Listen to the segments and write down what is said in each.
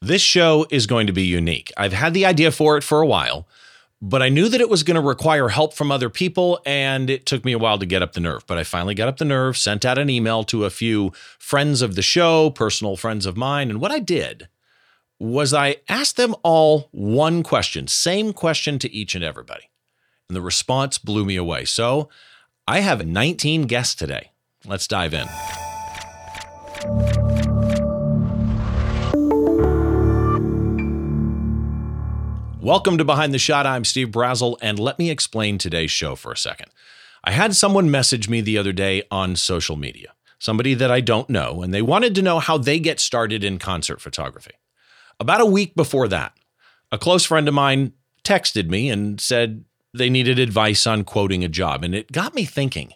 This show is going to be unique. I've had the idea for it for a while, but I knew that it was going to require help from other people, and it took me a while to get up the nerve. But I finally got up the nerve, sent out an email to a few friends of the show, personal friends of mine, and what I did was I asked them all one question, same question to each and everybody. And the response blew me away. So I have 19 guests today. Let's dive in. Welcome to Behind the Shot. I'm Steve Brazill, and let me explain today's show for a second. I had someone message me the other day on social media, somebody that I don't know, and they wanted to know how they get started in concert photography. About a week before that, a close friend of mine texted me and said they needed advice on quoting a job. And it got me thinking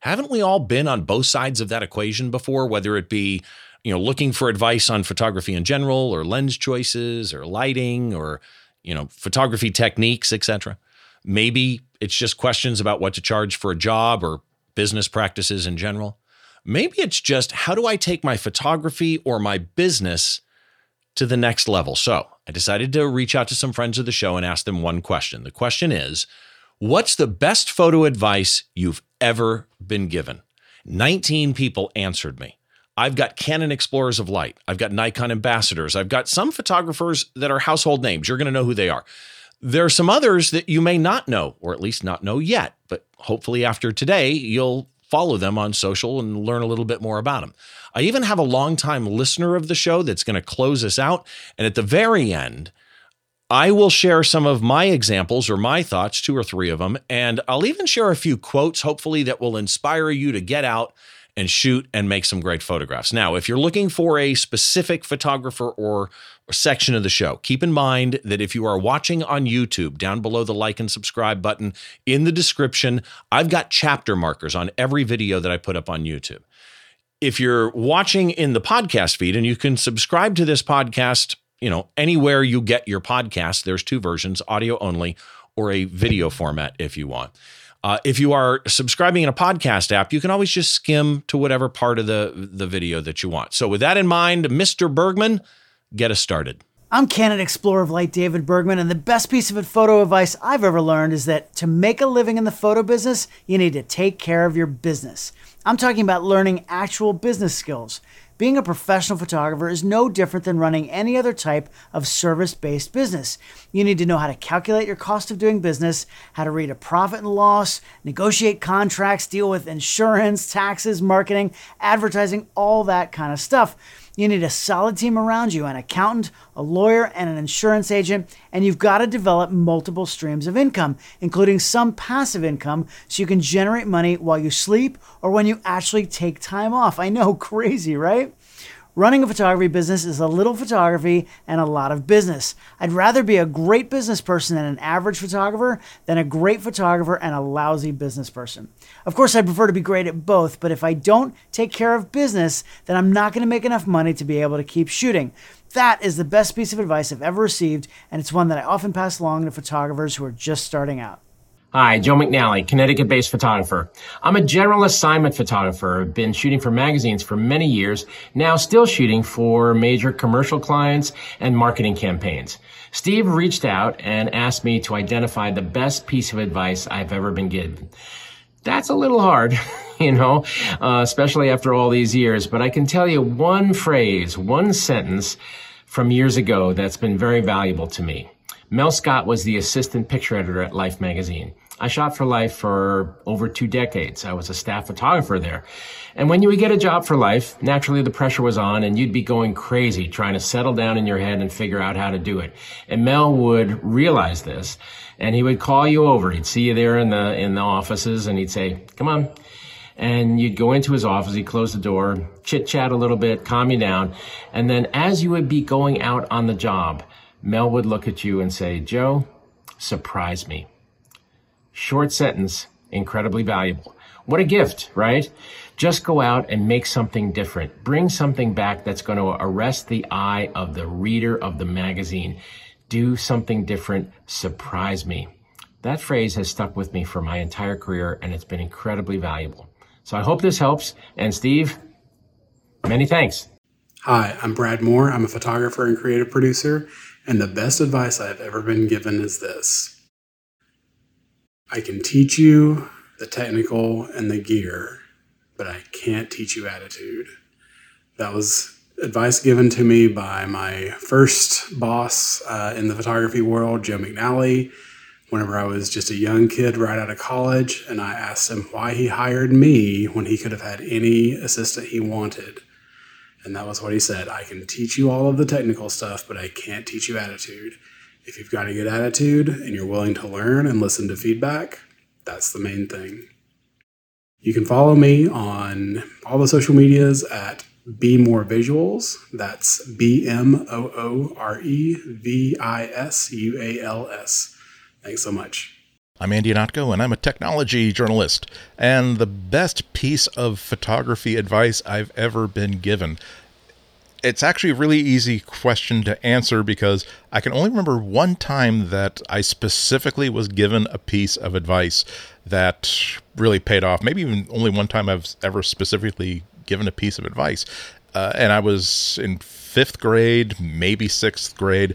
haven't we all been on both sides of that equation before, whether it be you know looking for advice on photography in general or lens choices or lighting or you know, photography techniques, etc. Maybe it's just questions about what to charge for a job or business practices in general. Maybe it's just how do I take my photography or my business to the next level? So I decided to reach out to some friends of the show and ask them one question. The question is What's the best photo advice you've ever been given? 19 people answered me. I've got Canon Explorers of Light. I've got Nikon ambassadors. I've got some photographers that are household names. You're going to know who they are. There are some others that you may not know, or at least not know yet, but hopefully after today, you'll follow them on social and learn a little bit more about them. I even have a longtime listener of the show that's going to close us out. And at the very end, I will share some of my examples or my thoughts, two or three of them, and I'll even share a few quotes, hopefully, that will inspire you to get out and shoot and make some great photographs. Now, if you're looking for a specific photographer or, section of the show, keep in mind that if you are watching on YouTube, down below the like and subscribe button in the description, I've got chapter markers on every video that I put up on YouTube. If you're watching in the podcast feed and you can subscribe to this podcast, you know, anywhere you get your podcast, there's two versions, audio only or a video format if you want. Uh, if you are subscribing in a podcast app, you can always just skim to whatever part of the, the video that you want. So, with that in mind, Mr. Bergman, get us started. I'm Canon Explorer of Light David Bergman, and the best piece of photo advice I've ever learned is that to make a living in the photo business, you need to take care of your business. I'm talking about learning actual business skills. Being a professional photographer is no different than running any other type of service based business. You need to know how to calculate your cost of doing business, how to read a profit and loss, negotiate contracts, deal with insurance, taxes, marketing, advertising, all that kind of stuff. You need a solid team around you an accountant, a lawyer, and an insurance agent. And you've got to develop multiple streams of income, including some passive income, so you can generate money while you sleep or when you actually take time off. I know, crazy, right? Running a photography business is a little photography and a lot of business. I'd rather be a great business person than an average photographer than a great photographer and a lousy business person. Of course, I prefer to be great at both, but if I don't take care of business, then I'm not going to make enough money to be able to keep shooting. That is the best piece of advice I've ever received, and it's one that I often pass along to photographers who are just starting out. Hi, Joe McNally, Connecticut based photographer. I'm a general assignment photographer. I've been shooting for magazines for many years, now still shooting for major commercial clients and marketing campaigns. Steve reached out and asked me to identify the best piece of advice I've ever been given. That's a little hard, you know, uh, especially after all these years, but I can tell you one phrase, one sentence from years ago that's been very valuable to me. Mel Scott was the assistant picture editor at Life magazine. I shot for Life for over two decades. I was a staff photographer there. And when you would get a job for Life, naturally the pressure was on and you'd be going crazy trying to settle down in your head and figure out how to do it. And Mel would realize this and he would call you over. He'd see you there in the, in the offices and he'd say, come on. And you'd go into his office, he'd close the door, chit chat a little bit, calm you down. And then as you would be going out on the job, Mel would look at you and say, Joe, surprise me. Short sentence, incredibly valuable. What a gift, right? Just go out and make something different. Bring something back that's going to arrest the eye of the reader of the magazine. Do something different. Surprise me. That phrase has stuck with me for my entire career and it's been incredibly valuable. So I hope this helps. And Steve, many thanks. Hi, I'm Brad Moore. I'm a photographer and creative producer, and the best advice I've ever been given is this I can teach you the technical and the gear, but I can't teach you attitude. That was advice given to me by my first boss uh, in the photography world, Joe McNally, whenever I was just a young kid right out of college. And I asked him why he hired me when he could have had any assistant he wanted. And that was what he said I can teach you all of the technical stuff, but I can't teach you attitude. If you've got a good attitude and you're willing to learn and listen to feedback, that's the main thing. You can follow me on all the social medias at Be More Visuals. That's B M O O R E V I S U A L S. Thanks so much. I'm Andy Ihnatko, and I'm a technology journalist. And the best piece of photography advice I've ever been given. It's actually a really easy question to answer because I can only remember one time that I specifically was given a piece of advice that really paid off. Maybe even only one time I've ever specifically given a piece of advice. Uh, and I was in fifth grade, maybe sixth grade,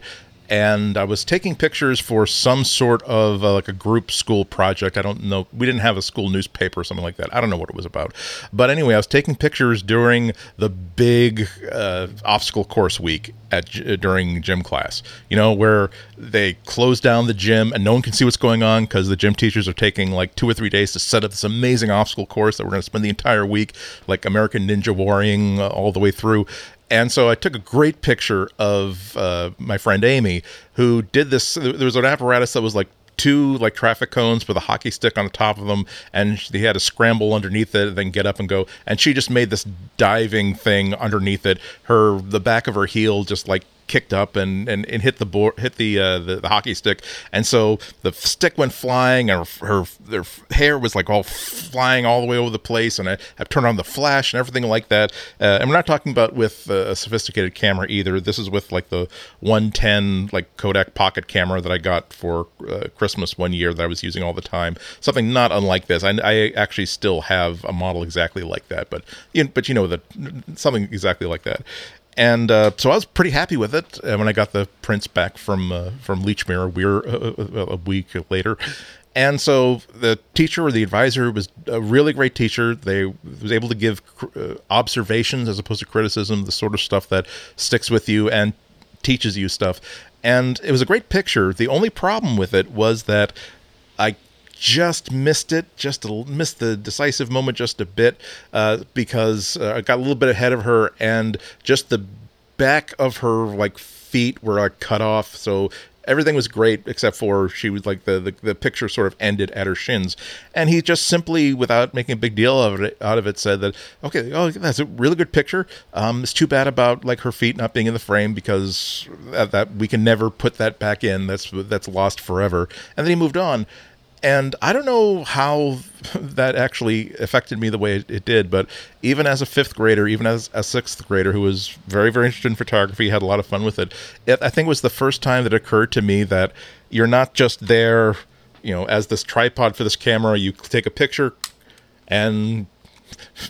and I was taking pictures for some sort of uh, like a group school project. I don't know. We didn't have a school newspaper or something like that. I don't know what it was about. But anyway, I was taking pictures during the big uh, obstacle course week at during gym class. You know, where they close down the gym and no one can see what's going on because the gym teachers are taking like two or three days to set up this amazing obstacle course that we're going to spend the entire week like American Ninja Warring uh, all the way through. And so I took a great picture of uh, my friend Amy, who did this. There was an apparatus that was like two like traffic cones with a hockey stick on the top of them, and he had to scramble underneath it, then get up and go. And she just made this diving thing underneath it. Her the back of her heel just like kicked up and, and, and hit the board, hit the, uh, the, the hockey stick, and so the stick went flying, and her, her, her hair was like all flying all the way over the place, and I, I turned on the flash and everything like that. Uh, and we're not talking about with a sophisticated camera either. This is with like the 110 like Kodak pocket camera that I got for uh, Christmas one year that I was using all the time. Something not unlike this. I, I actually still have a model exactly like that, but you know, but you know that something exactly like that and uh, so I was pretty happy with it uh, when I got the prints back from uh, from Lechmere a, a, week later. And so the teacher or the advisor was a really great teacher. They was able to give uh, observations as opposed to criticism, the sort of stuff that sticks with you and teaches you stuff. And it was a great picture. The only problem with it was that I just missed it, just a, missed the decisive moment just a bit uh, because uh, I got a little bit ahead of her, and just the back of her like feet were like cut off, so everything was great except for she was like the, the, the picture sort of ended at her shins. And he just simply without making a big deal of it out of it said that okay oh that's a really good picture. Um, it's too bad about like her feet not being in the frame because that, that we can never put that back in. That's that's lost forever. And then he moved on and I don't know how that actually affected me the way it, did, but even as a fifth grader, even as a sixth grader who was very, very interested in photography, had a lot of fun with it, it I think it was the first time that occurred to me that you're not just there, you know, as this tripod for this camera, you take a picture and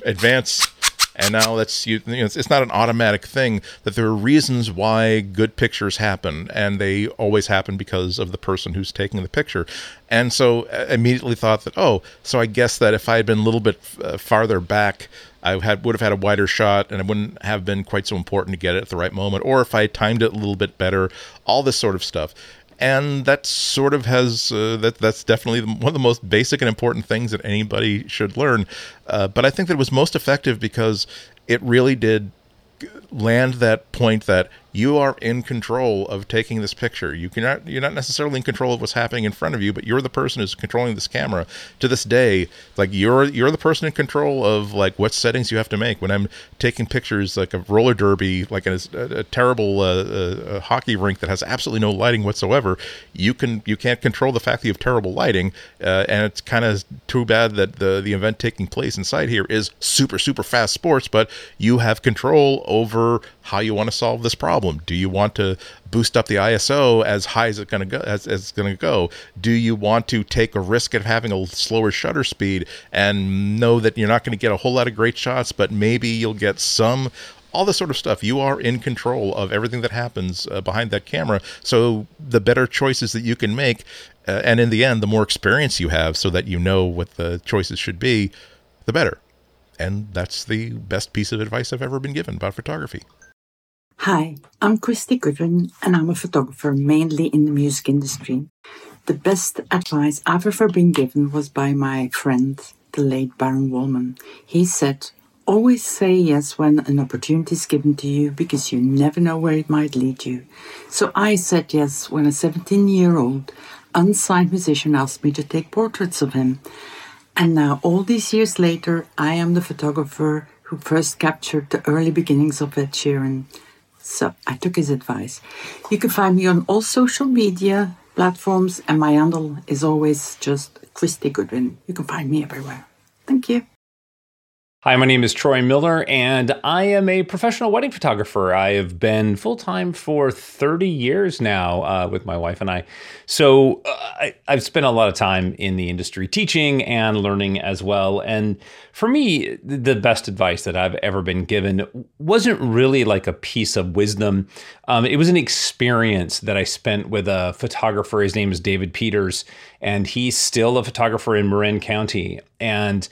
advance and now that's you, you know, it's, it's, not an automatic thing that there are reasons why good pictures happen and they always happen because of the person who's taking the picture and so I uh, immediately thought that oh so i guess that if i had been a little bit uh, farther back I had would have had a wider shot, and it wouldn't have been quite so important to get it at the right moment. Or if I timed it a little bit better, all this sort of stuff and that sort of has uh, that that's definitely one of the most basic and important things that anybody should learn. Uh, but I think that it was most effective because it really did land that point that you are in control of taking this picture. You cannot you're not necessarily in control of what's happening in front of you, but you're the person who's controlling this camera. To this day, like you're you're the person in control of like what settings you have to make. When I'm taking pictures like of roller derby, like a, a terrible uh, uh, hockey rink that has absolutely no lighting whatsoever, you can you can't control the fact that you have terrible lighting, uh, and it's kind of too bad that the the event taking place inside here is super super fast sports, but you have control over how you want to solve this problem. Do you want to boost up the ISO as high as it's going to go as, as it's going to go? Do you want to take a risk of having a slower shutter speed and know that you're not going to get a whole lot of great shots, but maybe you'll get some all this sort of stuff. You are in control of everything that happens uh, behind that camera. So the better choices that you can make, uh, and in the end, the more experience you have, so that you know what the choices should be, the better. And that's the best piece of advice I've ever been given about photography. Hi, I'm Christie Goodwin, and I'm a photographer mainly in the music industry. The best advice I've ever been given was by my friend, the late Baron Wolman. He said, Always say yes when an opportunity is given to you because you never know where it might lead you. So I said yes when a 17 year old unsigned musician asked me to take portraits of him. And now, all these years later, I am the photographer who first captured the early beginnings of Ed Sheeran. So I took his advice. You can find me on all social media platforms, and my handle is always just Christie Goodwin. You can find me everywhere. Thank you. Hi, my name is Troy Miller, and I am a professional wedding photographer. I have been full time for 30 years now uh, with my wife and I. So uh, I, have spent a lot of time in the industry teaching and learning as well. And for me, the best advice that I've ever been given wasn't really like a piece of wisdom. Um, it was an experience that I spent with a photographer. His name is David Peters, and he's still a photographer in Marin County. And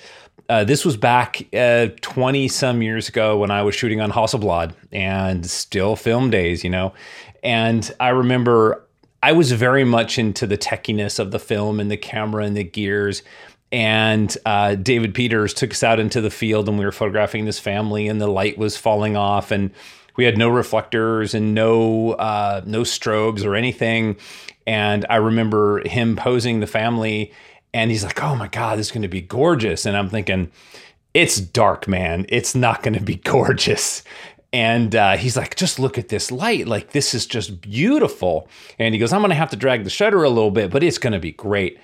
uh, this was back 20 uh, some years ago when I was shooting on Hasselblad and still film days, you know. And I remember I was very much into the techiness of the film and the camera and the gears. And uh, David Peters took us out into the field and we were photographing this family, and the light was falling off, and we had no reflectors and no uh, no strobes or anything. And I remember him posing the family and he's like, "Oh my god, this is going to be gorgeous." And I'm thinking, "It's dark, man. It's not going to be gorgeous." And uh, he's like, "Just look at this light. Like this is just beautiful." And he goes, "I'm going to have to drag the shutter a little bit, but it's going to be great."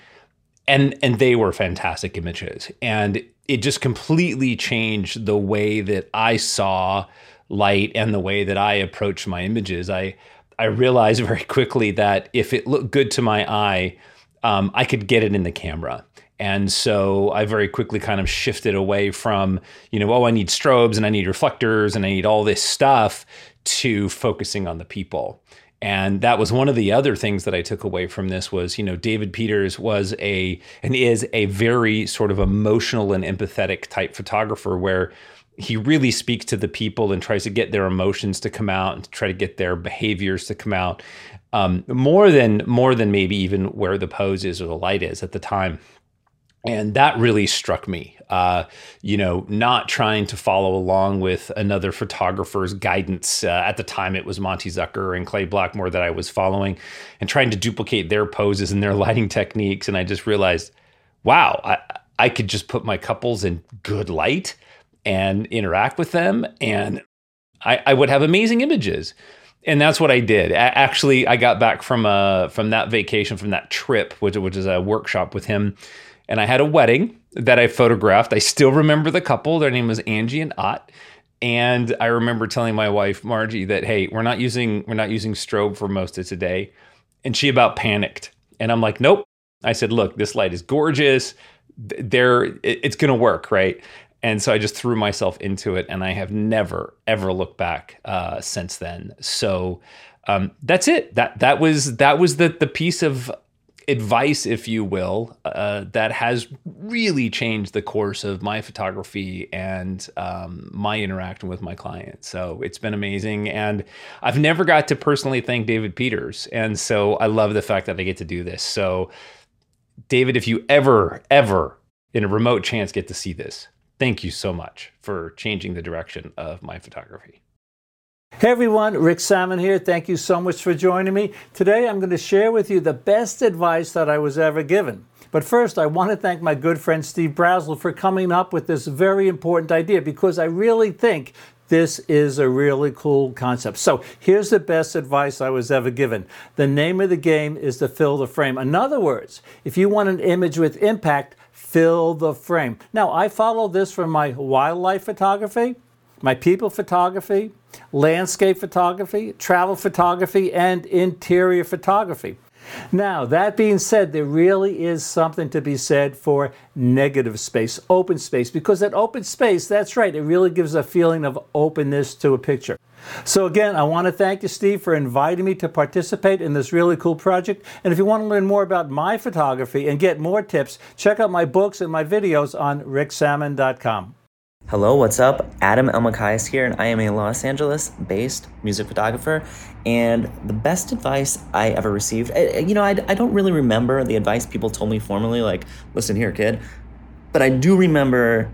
And and they were fantastic images, and it just completely changed the way that I saw light and the way that I approached my images. I I realized very quickly that if it looked good to my eye um, I could get it in the camera. And so I very quickly kind of shifted away from, you know, oh, I need strobes and I need reflectors and I need all this stuff to focusing on the people. And that was one of the other things that I took away from this was, you know, David Peters was a and is a very sort of emotional and empathetic type photographer where he really speaks to the people and tries to get their emotions to come out and try to get their behaviors to come out um, more than more than maybe even where the pose is or the light is at the time. And that really struck me. Uh, you know not trying to follow along with another photographer's guidance uh, at the time it was Monte Zucker and clay blackmore that i was following and trying to duplicate their poses and their lighting techniques. And i just realized wow i, I could just put my couples in good light and interact with them. And I, I would have amazing images and that's what I did. Actually, I got back from uh from that vacation from that trip, which which is a workshop with him, and I had a wedding that I photographed. I still remember the couple. Their name was Angie and Ott. And I remember telling my wife Margie that hey, we're not using we're not using strobe for most of today, and she about panicked. And I'm like, nope. I said, look, this light is gorgeous. There, it's going to work, right? And so I just threw myself into it, and I have never ever looked back uh, since then. So um, that's it. That that was that was the the piece of advice, if you will, uh, that has really changed the course of my photography and um, my interaction with my clients. So it's been amazing, and I've never got to personally thank David Peters, and so I love the fact that I get to do this. So, David, if you ever ever in a remote chance get to see this thank you so much for changing the direction of my photography. Hey everyone, Rick Sammon here. Thank you so much for joining me. Today I'm going to share with you the best advice that I was ever given. But first, I want to thank my good friend Steve Brazill for coming up with this very important idea because I really think this is a really cool concept. So, here's the best advice I was ever given. The name of the game is to fill the frame. In other words, if you want an image with impact, fill the frame. Now, I follow this from my wildlife photography, my people photography, landscape photography, travel photography, and interior photography. Now, that being said, there really is something to be said for negative space, open space, because that open space, that's right, it really gives a feeling of openness to a picture. So, again, I want to thank you, Steve, for inviting me to participate in this really cool project. And if you want to learn more about my photography and get more tips, check out my books and my videos on ricksammon.com. Hello, what's up? Adam Elmakias here, and I am a Los Angeles based music photographer. And the best advice I ever received, eh, eh, you know, I, I don't really remember the advice people told me formally, like, listen here, kid. But I do remember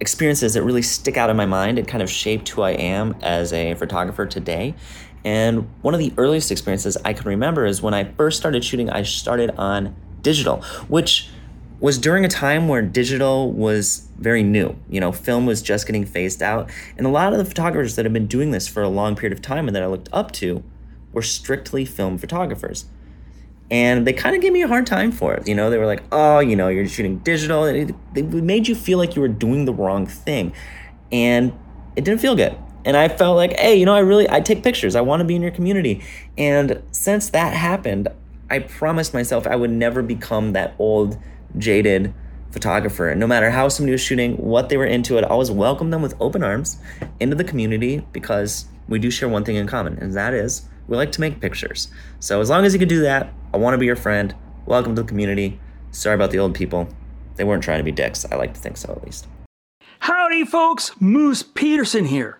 experiences that really stick out in my mind and kind of shaped who I am as a photographer today. And one of the earliest experiences I can remember is when I first started shooting, I started on digital, which was during a time where digital was very new. You know, film was just getting phased out. And a lot of the photographers that have been doing this for a long period of time and that I looked up to were strictly film photographers. And they kind of gave me a hard time for it. You know, they were like, oh, you know, you're shooting digital. It, it made you feel like you were doing the wrong thing. And it didn't feel good. And I felt like, hey, you know, I really, I take pictures. I want to be in your community. And since that happened, I promised myself I would never become that old jaded photographer. And no matter how somebody was shooting, what they were into, I'd always welcome them with open arms into the community because we do share one thing in common, and that is we like to make pictures. So as long as you can do that, I want to be your friend. Welcome to the community. Sorry about the old people. They weren't trying to be dicks. I like to think so, at least. Howdy, folks. Moose Peterson here.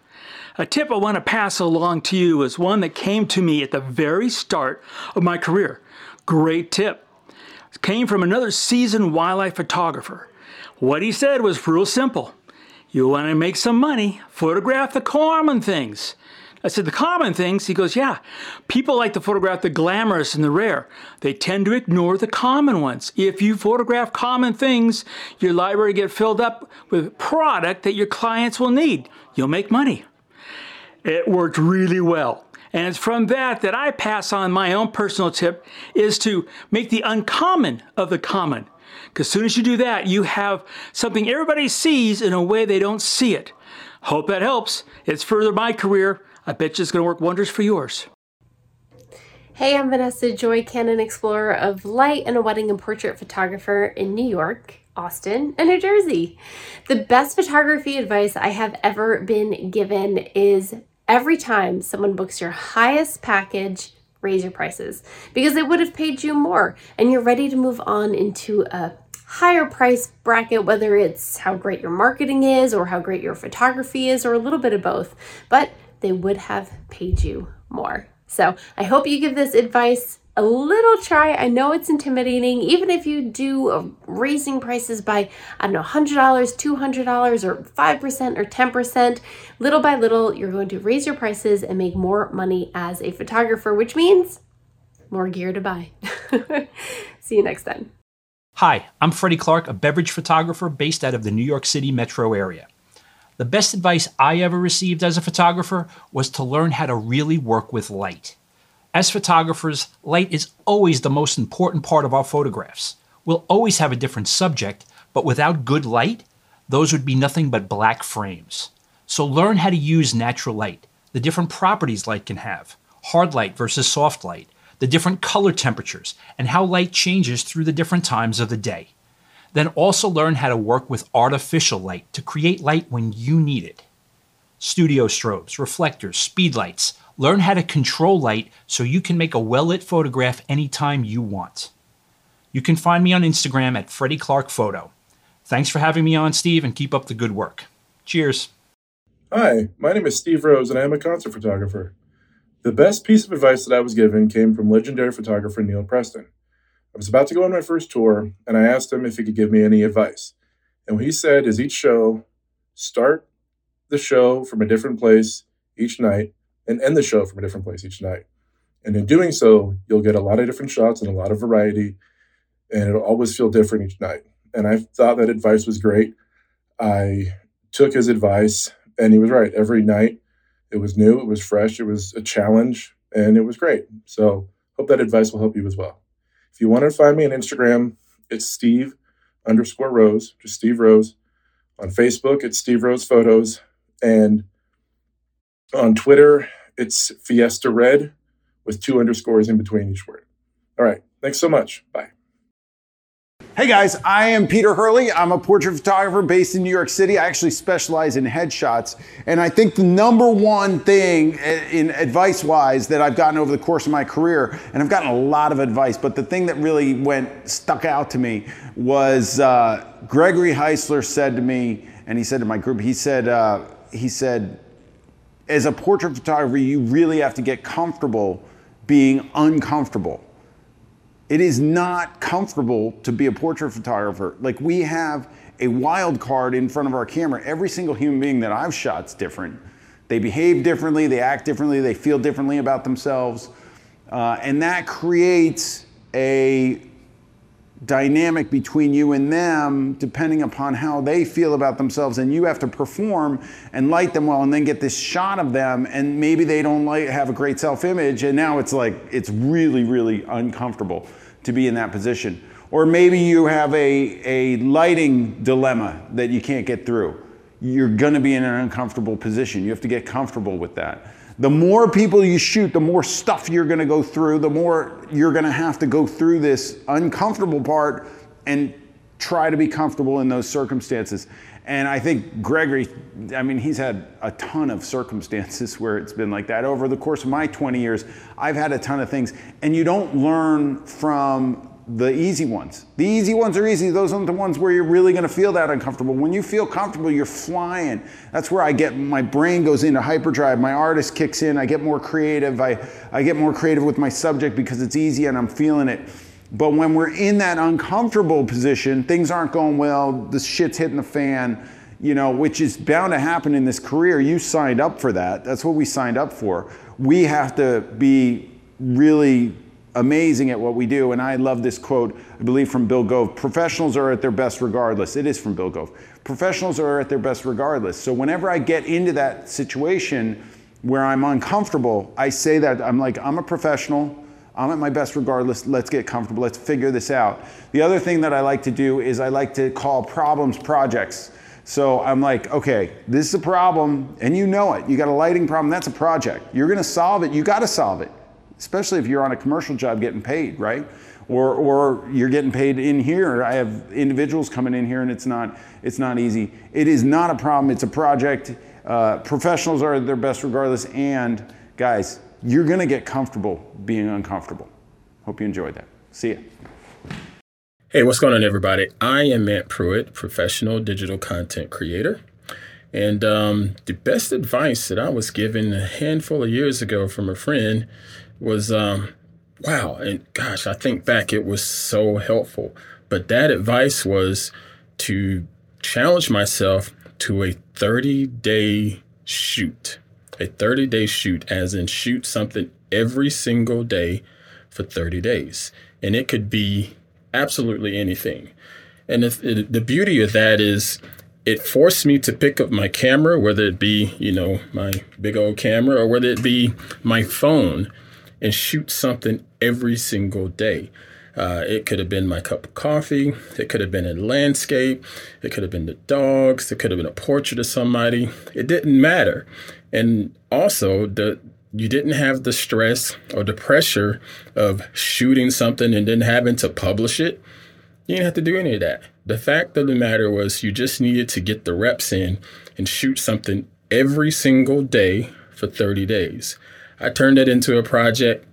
A tip I want to pass along to you is one that came to me at the very start of my career. Great tip came from another seasoned wildlife photographer. What he said was real simple. You want to make some money, photograph the common things. I said, the common things? He goes, yeah. People like to photograph the glamorous and the rare. They tend to ignore the common ones. If you photograph common things, your library get filled up with product that your clients will need. You'll make money. It worked really well. And it's from that that I pass on my own personal tip is to make the uncommon of the common. Because as soon as you do that, you have something everybody sees in a way they don't see it. Hope that helps. It's further my career. I bet you it's going to work wonders for yours. Hey, I'm Vanessa Joy Canon, explorer of light and a wedding and portrait photographer in New York, Austin, and New Jersey. The best photography advice I have ever been given is every time someone books your highest package, raise your prices. Because they would have paid you more and you're ready to move on into a higher price bracket, whether it's how great your marketing is or how great your photography is or a little bit of both, but they would have paid you more. So I hope you give this advice a little try. I know it's intimidating, even if you do uh, raising prices by, I don't know, $100, $200, or 5% or 10%. Little by little, you're going to raise your prices and make more money as a photographer, which means more gear to buy. See you next time. Hi, I'm Freddie Clark, a beverage photographer based out of the New York City metro area. The best advice I ever received as a photographer was to learn how to really work with light. As photographers, light is always the most important part of our photographs. We'll always have a different subject, but without good light, those would be nothing but black frames. So learn how to use natural light, the different properties light can have, hard light versus soft light, the different color temperatures, and how light changes through the different times of the day. Then also learn how to work with artificial light to create light when you need it. Studio strobes, reflectors, speed lights, Learn how to control light so you can make a well lit photograph anytime you want. You can find me on Instagram at Freddie Clark Photo. Thanks for having me on, Steve, and keep up the good work. Cheers. Hi, my name is Steve Rose, and I am a concert photographer. The best piece of advice that I was given came from legendary photographer Neal Preston. I was about to go on my first tour, and I asked him if he could give me any advice. And what he said is each show, start the show from a different place each night and end the show from a different place each night. And in doing so, you'll get a lot of different shots and a lot of variety, and it'll always feel different each night. And I thought that advice was great. I took his advice, and he was right. Every night, it was new, it was fresh, it was a challenge, and it was great. So, hope that advice will help you as well. If you want to find me on Instagram, it's Steve underscore Rose, just Steve Rose. On Facebook, it's Steve Rose Photos. And on Twitter, it's Fiesta Red with two underscores in between each word. All right. Thanks so much. Bye. Hey guys, I am Peter Hurley. I'm a portrait photographer based in New York City. I actually specialize in headshots. And I think the number one thing in advice wise that I've gotten over the course of my career, and I've gotten a lot of advice, but the thing that really went, stuck out to me was uh, Gregory Heisler said to me, and he said to my group, he said, uh, he said, as a portrait photographer, you really have to get comfortable being uncomfortable it is not comfortable to be a portrait photographer. Like we have a wild card in front of our camera. Every single human being that I've shot is different. They behave differently, they act differently, they feel differently about themselves. Uh, and that creates a dynamic between you and them depending upon how they feel about themselves and you have to perform and light them well and then get this shot of them and maybe they don't like have a great self-image and now it's like it's really really uncomfortable to be in that position. Or maybe you have a, a lighting dilemma that you can't get through. You're going to be in an uncomfortable position. You have to get comfortable with that the more people you shoot, the more stuff you're going to go through, the more you're going to have to go through this uncomfortable part and try to be comfortable in those circumstances. And I think Gregory, I mean, he's had a ton of circumstances where it's been like that. Over the course of my 20 years, I've had a ton of things. And you don't learn from the easy ones. The easy ones are easy. Those aren't the ones where you're really going to feel that uncomfortable. When you feel comfortable, you're flying. That's where I get my brain goes into hyperdrive. My artist kicks in. I get more creative. I, I get more creative with my subject because it's easy and I'm feeling it. But when we're in that uncomfortable position, things aren't going well, the shit's hitting the fan, you know, which is bound to happen in this career. You signed up for that. That's what we signed up for. We have to be really amazing at what we do. And I love this quote, I believe from Bill Gove professionals are at their best regardless. It is from Bill Gove. Professionals are at their best regardless. So whenever I get into that situation where I'm uncomfortable, I say that I'm like, I'm a professional. I'm at my best regardless. Let's get comfortable. Let's figure this out. The other thing that I like to do is I like to call problems projects. So I'm like, okay, this is a problem, and you know it. You got a lighting problem, that's a project. You're gonna solve it, you gotta solve it especially if you're on a commercial job getting paid, right? Or, or you're getting paid in here. I have individuals coming in here and it's not, it's not easy. It is not a problem, it's a project. Uh, professionals are their best regardless. And guys, you're gonna get comfortable being uncomfortable. Hope you enjoyed that. See ya. Hey, what's going on, everybody? I am Ant Pruitt, professional digital content creator. And um, the best advice that I was given a handful of years ago from a friend was um, wow. And gosh, I think back, it was so helpful. But that advice was to challenge myself to a 30 day shoot, a 30 day shoot, as in shoot something every single day for 30 days. And it could be absolutely anything. And it, it, the beauty of that is it forced me to pick up my camera, whether it be, you know, my big old camera or whether it be my phone and shoot something every single day. Uh, it could have been my cup of coffee. It could have been a landscape. It could have been the dogs. It could have been a portrait of somebody. It didn't matter. And also, the you didn't have the stress or the pressure of shooting something and then having to publish it. You didn't have to do any of that. The fact of the matter was, you just needed to get the reps in and shoot something every single day for 30 days. I turned it into a project,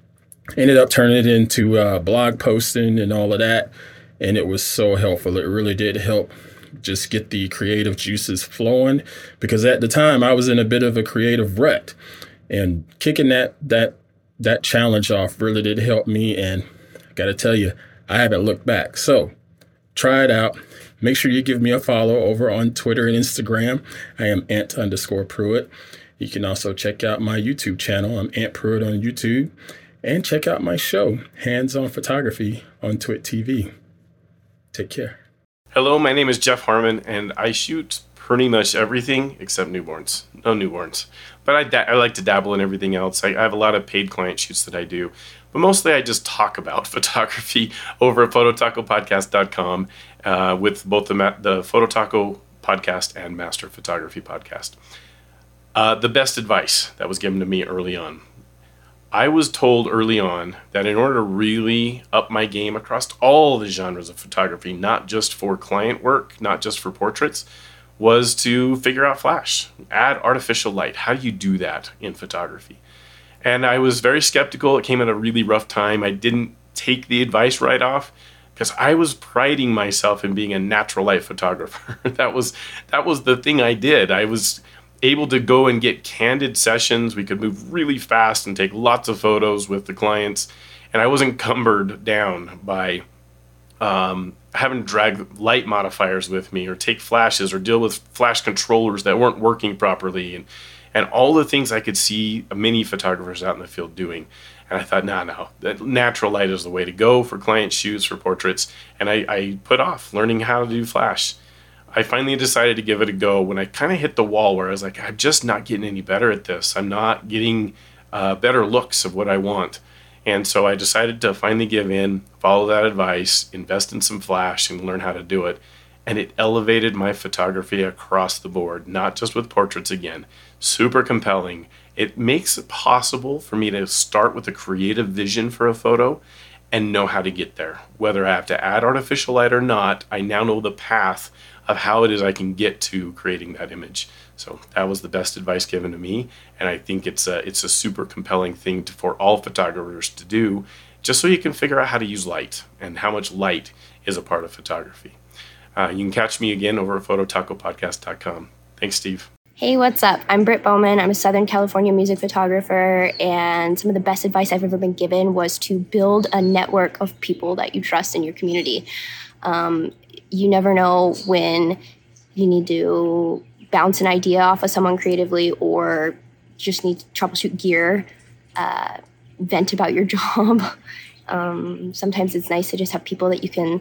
ended up turning it into uh, blog posting and all of that. And it was so helpful. It really did help just get the creative juices flowing because at the time I was in a bit of a creative rut and kicking that that that challenge off really did help me and I got to tell you I haven't looked back. So try it out. Make sure you give me a follow over on Twitter and Instagram. I am ant underscore Pruitt. You can also check out my YouTube channel. I'm Ant Pruitt on YouTube. And check out my show, Hands On Photography, on Twit TV. Take care. Hello, my name is Jeff Harmon, and I shoot pretty much everything except newborns. No newborns. But I, da- I like to dabble in everything else. I, I have a lot of paid client shoots that I do. But mostly I just talk about photography over at phototacopodcast.com uh, with both the, ma- the Phototaco podcast and Master Photography podcast. Uh, the best advice that was given to me early on. I was told early on that in order to really up my game across all the genres of photography, not just for client work, not just for portraits, was to figure out flash, add artificial light. How do you do that in photography? And I was very skeptical. It came at a really rough time. I didn't take the advice right off because I was priding myself in being a natural light photographer. that was that was the thing I did. I was able to go and get candid sessions. We could move really fast and take lots of photos with the clients, and I wasn't cumbered down by um, having to drag light modifiers with me or take flashes or deal with flash controllers that weren't working properly and and all the things I could see many photographers out in the field doing. And I thought, no, nah, no, natural light is the way to go for client shoots, for portraits. And I, I put off learning how to do flash. I finally decided to give it a go when I kind of hit the wall where I was like, I'm just not getting any better at this. I'm not getting uh, better looks of what I want. And so I decided to finally give in, follow that advice, invest in some flash, and learn how to do it. And it elevated my photography across the board, not just with portraits again. Super compelling. It makes it possible for me to start with a creative vision for a photo and know how to get there. Whether I have to add artificial light or not, I now know the path of how it is I can get to creating that image. So that was the best advice given to me, and I think it's a it's a super compelling thing to, for all photographers to do, just so you can figure out how to use light and how much light is a part of photography. Uh, you can catch me again over at phototacopodcast.com. Thanks, Steve. Hey, what's up? I'm Britt Bowman. I'm a Southern California music photographer, and some of the best advice I've ever been given was to build a network of people that you trust in your community. Um, you never know when you need to bounce an idea off of someone creatively or just need to troubleshoot gear, uh, vent about your job. um, sometimes it's nice to just have people that you can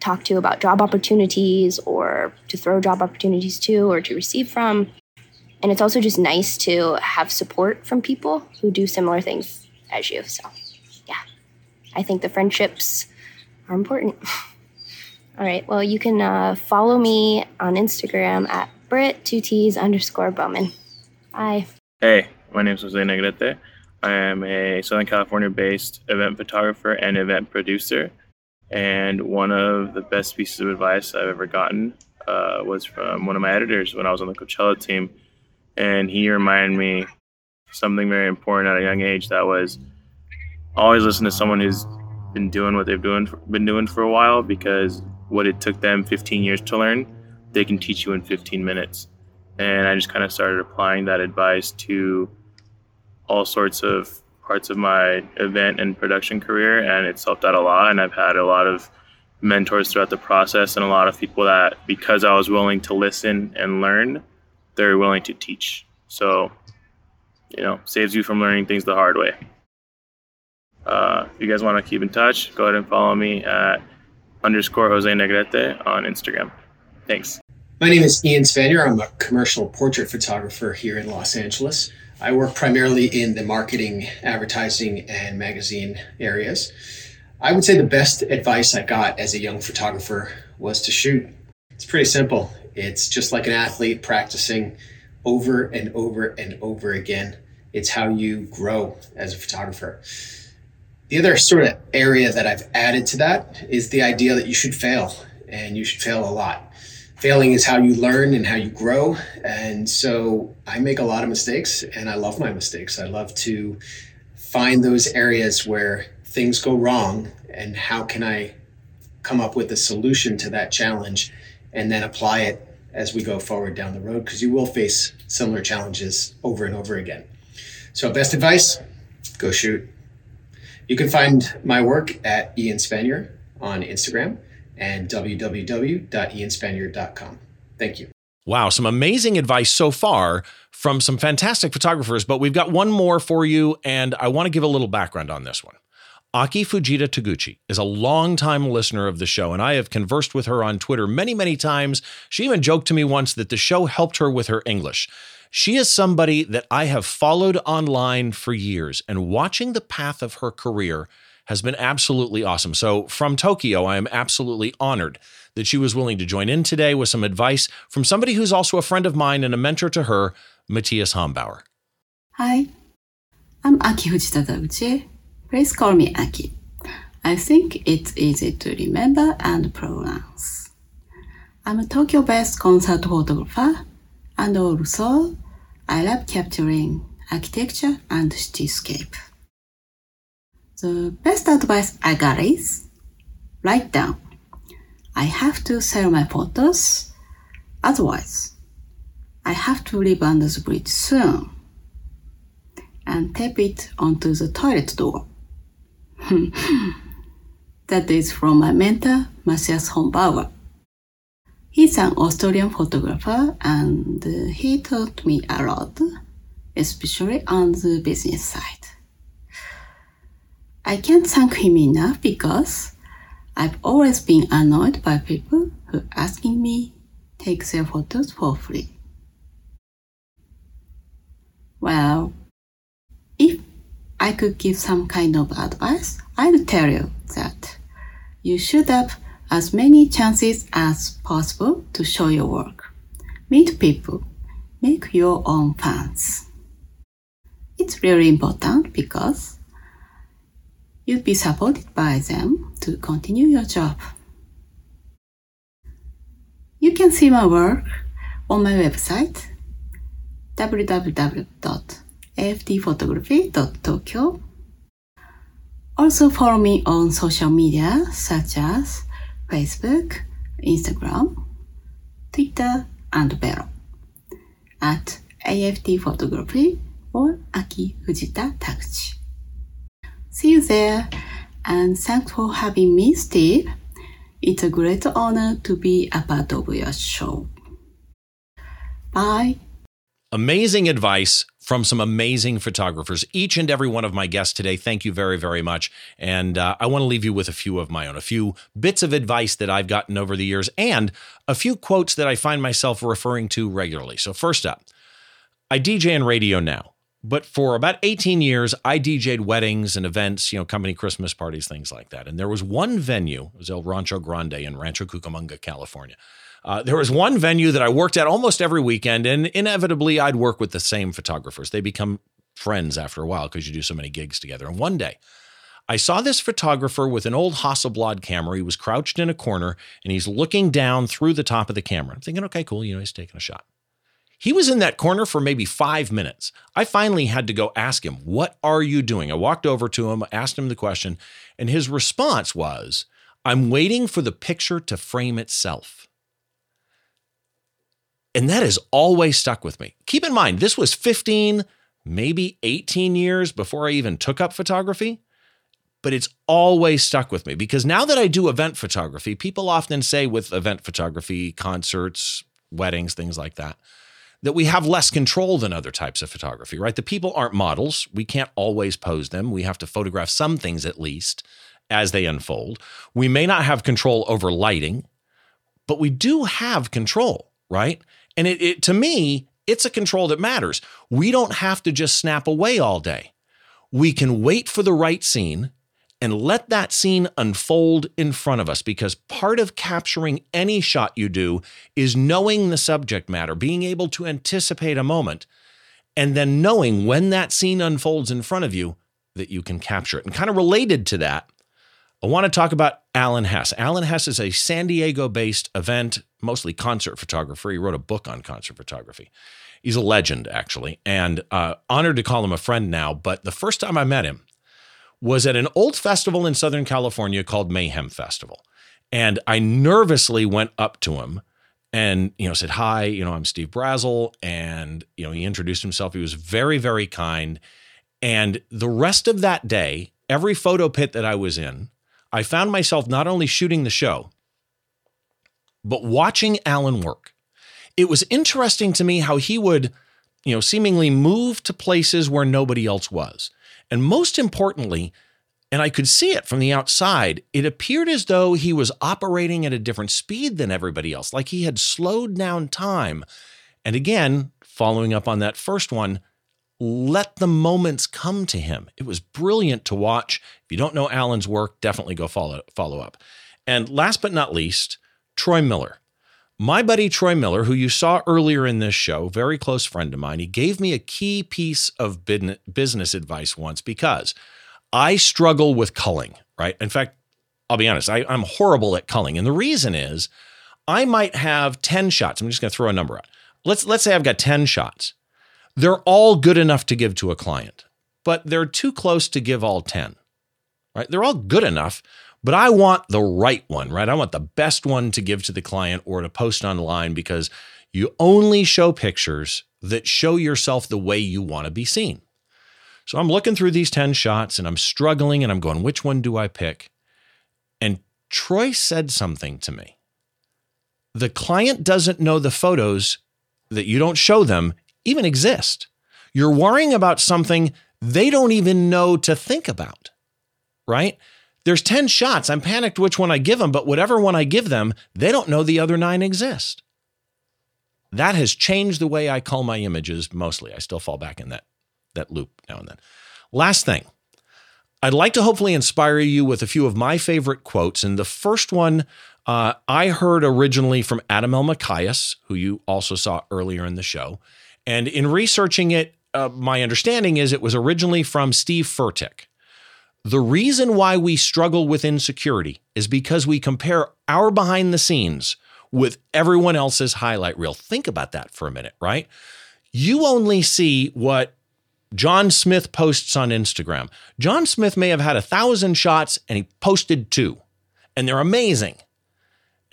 talk to about job opportunities or to throw job opportunities to or to receive from. And it's also just nice to have support from people who do similar things as you. So, yeah, I think the friendships are important. All right. Well, you can uh, follow me on Instagram at Brit2Ts underscore Bowman. Bye. Hey, my name is Jose Negrete. I am a Southern California based event photographer and event producer. And one of the best pieces of advice I've ever gotten uh, was from one of my editors when I was on the Coachella team. And he reminded me something very important at a young age that was always listen to someone who's been doing what they've doing, been doing for a while because what it took them 15 years to learn, they can teach you in 15 minutes. And I just kind of started applying that advice to all sorts of parts of my event and production career, and it's helped out a lot. And I've had a lot of mentors throughout the process, and a lot of people that, because I was willing to listen and learn, they're willing to teach. So, you know, saves you from learning things the hard way. Uh, if you guys want to keep in touch, go ahead and follow me at underscore Jose Negrete on Instagram. Thanks. My name is Ian Spanier. I'm a commercial portrait photographer here in Los Angeles. I work primarily in the marketing, advertising, and magazine areas. I would say the best advice I got as a young photographer was to shoot. It's pretty simple. It's just like an athlete practicing over and over and over again. It's how you grow as a photographer. The other sort of area that I've added to that is the idea that you should fail and you should fail a lot. Failing is how you learn and how you grow. And so I make a lot of mistakes and I love my mistakes. I love to find those areas where things go wrong and how can I come up with a solution to that challenge and then apply it as we go forward down the road because you will face similar challenges over and over again. So, best advice go shoot. You can find my work at Ian Spanier on Instagram and www.ianspanier.com. Thank you. Wow, some amazing advice so far from some fantastic photographers, but we've got one more for you, and I want to give a little background on this one. Aki Fujita Taguchi is a longtime listener of the show, and I have conversed with her on Twitter many, many times. She even joked to me once that the show helped her with her English. She is somebody that I have followed online for years, and watching the path of her career has been absolutely awesome. So, from Tokyo, I am absolutely honored that she was willing to join in today with some advice from somebody who's also a friend of mine and a mentor to her, Matthias Hombauer. Hi, I'm Aki Fujita Taguchi. Please call me Aki. I think it's easy to remember and pronounce. I'm a Tokyo-based concert photographer and also I love capturing architecture and cityscape. The best advice I got is write down. I have to sell my photos, otherwise I have to leave under the bridge soon and tape it onto the toilet door. that is from my mentor, Matthias Hombauer. He's an Australian photographer and he taught me a lot, especially on the business side. I can't thank him enough because I've always been annoyed by people who asking me take their photos for free. Well, if I could give some kind of advice, I'd tell you that you should have as many chances as possible to show your work. Meet people. Make your own fans. It's really important because you'd be supported by them to continue your job. You can see my work on my website www.afdphotography.tokyo. Also follow me on social media such as Facebook, Instagram, Twitter, and Vero at AFD Photography or Aki Fujita Taguchi. See you there, and thanks for having me, Steve. It's a great honor to be a part of your show. Bye. Amazing advice from some amazing photographers. Each and every one of my guests today, thank you very, very much. And uh, I want to leave you with a few of my own, a few bits of advice that I've gotten over the years, and a few quotes that I find myself referring to regularly. So, first up, I DJ in radio now. But for about 18 years, I DJed weddings and events, you know, company Christmas parties, things like that. And there was one venue, it was El Rancho Grande in Rancho Cucamonga, California. Uh, there was one venue that I worked at almost every weekend, and inevitably I'd work with the same photographers. They become friends after a while because you do so many gigs together. And one day, I saw this photographer with an old Hasselblad camera. He was crouched in a corner and he's looking down through the top of the camera. I'm thinking, okay, cool, you know, he's taking a shot. He was in that corner for maybe five minutes. I finally had to go ask him, What are you doing? I walked over to him, asked him the question, and his response was, I'm waiting for the picture to frame itself. And that has always stuck with me. Keep in mind, this was 15, maybe 18 years before I even took up photography, but it's always stuck with me because now that I do event photography, people often say with event photography, concerts, weddings, things like that, that we have less control than other types of photography, right? The people aren't models. We can't always pose them. We have to photograph some things at least as they unfold. We may not have control over lighting, but we do have control, right? And it, it, to me, it's a control that matters. We don't have to just snap away all day. We can wait for the right scene and let that scene unfold in front of us because part of capturing any shot you do is knowing the subject matter, being able to anticipate a moment, and then knowing when that scene unfolds in front of you that you can capture it. And kind of related to that, I want to talk about Alan Hess. Alan Hess is a San Diego based event, mostly concert photographer. He wrote a book on concert photography. He's a legend, actually, and uh, honored to call him a friend now. But the first time I met him was at an old festival in Southern California called Mayhem Festival. And I nervously went up to him and, you know, said, Hi, you know, I'm Steve Brazill And, you know, he introduced himself. He was very, very kind. And the rest of that day, every photo pit that I was in, I found myself not only shooting the show, but watching Alan work. It was interesting to me how he would, you know, seemingly move to places where nobody else was. And most importantly, and I could see it from the outside, it appeared as though he was operating at a different speed than everybody else, like he had slowed down time. And again, following up on that first one, let the moments come to him. It was brilliant to watch. If you don't know Alan's work, definitely go follow follow up. And last but not least, Troy Miller. My buddy Troy Miller, who you saw earlier in this show, very close friend of mine, he gave me a key piece of business advice once because I struggle with culling, right? In fact, I'll be honest, I, I'm horrible at culling. And the reason is I might have 10 shots. I'm just going to throw a number out. Let's, let's say I've got 10 shots. They're all good enough to give to a client, but they're too close to give all 10, right? They're all good enough, but I want the right one, right? I want the best one to give to the client or to post online because you only show pictures that show yourself the way you want to be seen. So I'm looking through these 10 shots and I'm struggling and I'm going, which one do I pick? And Troy said something to me. The client doesn't know the photos that you don't show them even exist. You're worrying about something they don't even know to think about, right? There's 10 shots. I'm panicked which one I give them, but whatever one I give them, they don't know the other nine exist. That has changed the way I call my images mostly. I still fall back in that, that loop now and then. Last thing, I'd like to hopefully inspire you with a few of my favorite quotes. And the first one uh, I heard originally from Adam Elmakias, who you also saw earlier in the show. And in researching it, uh, my understanding is it was originally from Steve Furtick. The reason why we struggle with insecurity is because we compare our behind the scenes with everyone else's highlight reel. Think about that for a minute, right? You only see what John Smith posts on Instagram. John Smith may have had a thousand shots and he posted two, and they're amazing.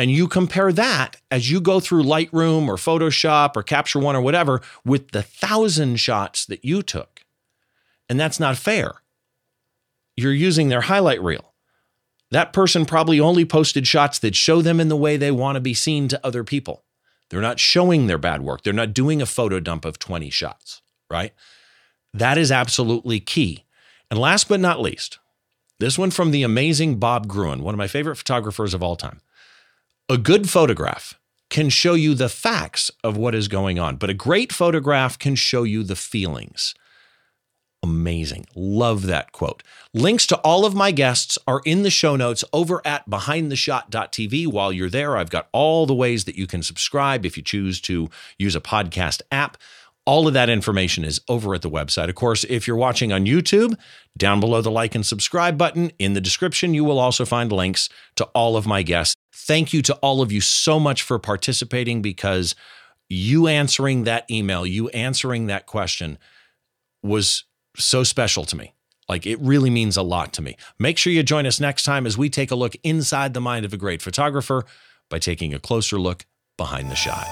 And you compare that as you go through Lightroom or Photoshop or Capture One or whatever with the thousand shots that you took. And that's not fair you're using their highlight reel. That person probably only posted shots that show them in the way they want to be seen to other people. They're not showing their bad work. They're not doing a photo dump of 20 shots, right? That is absolutely key. And last but not least, this one from the amazing Bob Gruen, one of my favorite photographers of all time. A good photograph can show you the facts of what is going on, but a great photograph can show you the feelings amazing. Love that quote. Links to all of my guests are in the show notes over at behindtheshot.tv. While you're there, I've got all the ways that you can subscribe if you choose to use a podcast app. All of that information is over at the website. Of course, if you're watching on YouTube, down below the like and subscribe button in the description, you will also find links to all of my guests. Thank you to all of you so much for participating because you answering that email, you answering that question was so special to me. Like it really means a lot to me. Make sure you join us next time as we take a look inside the mind of a great photographer by taking a closer look behind the shot.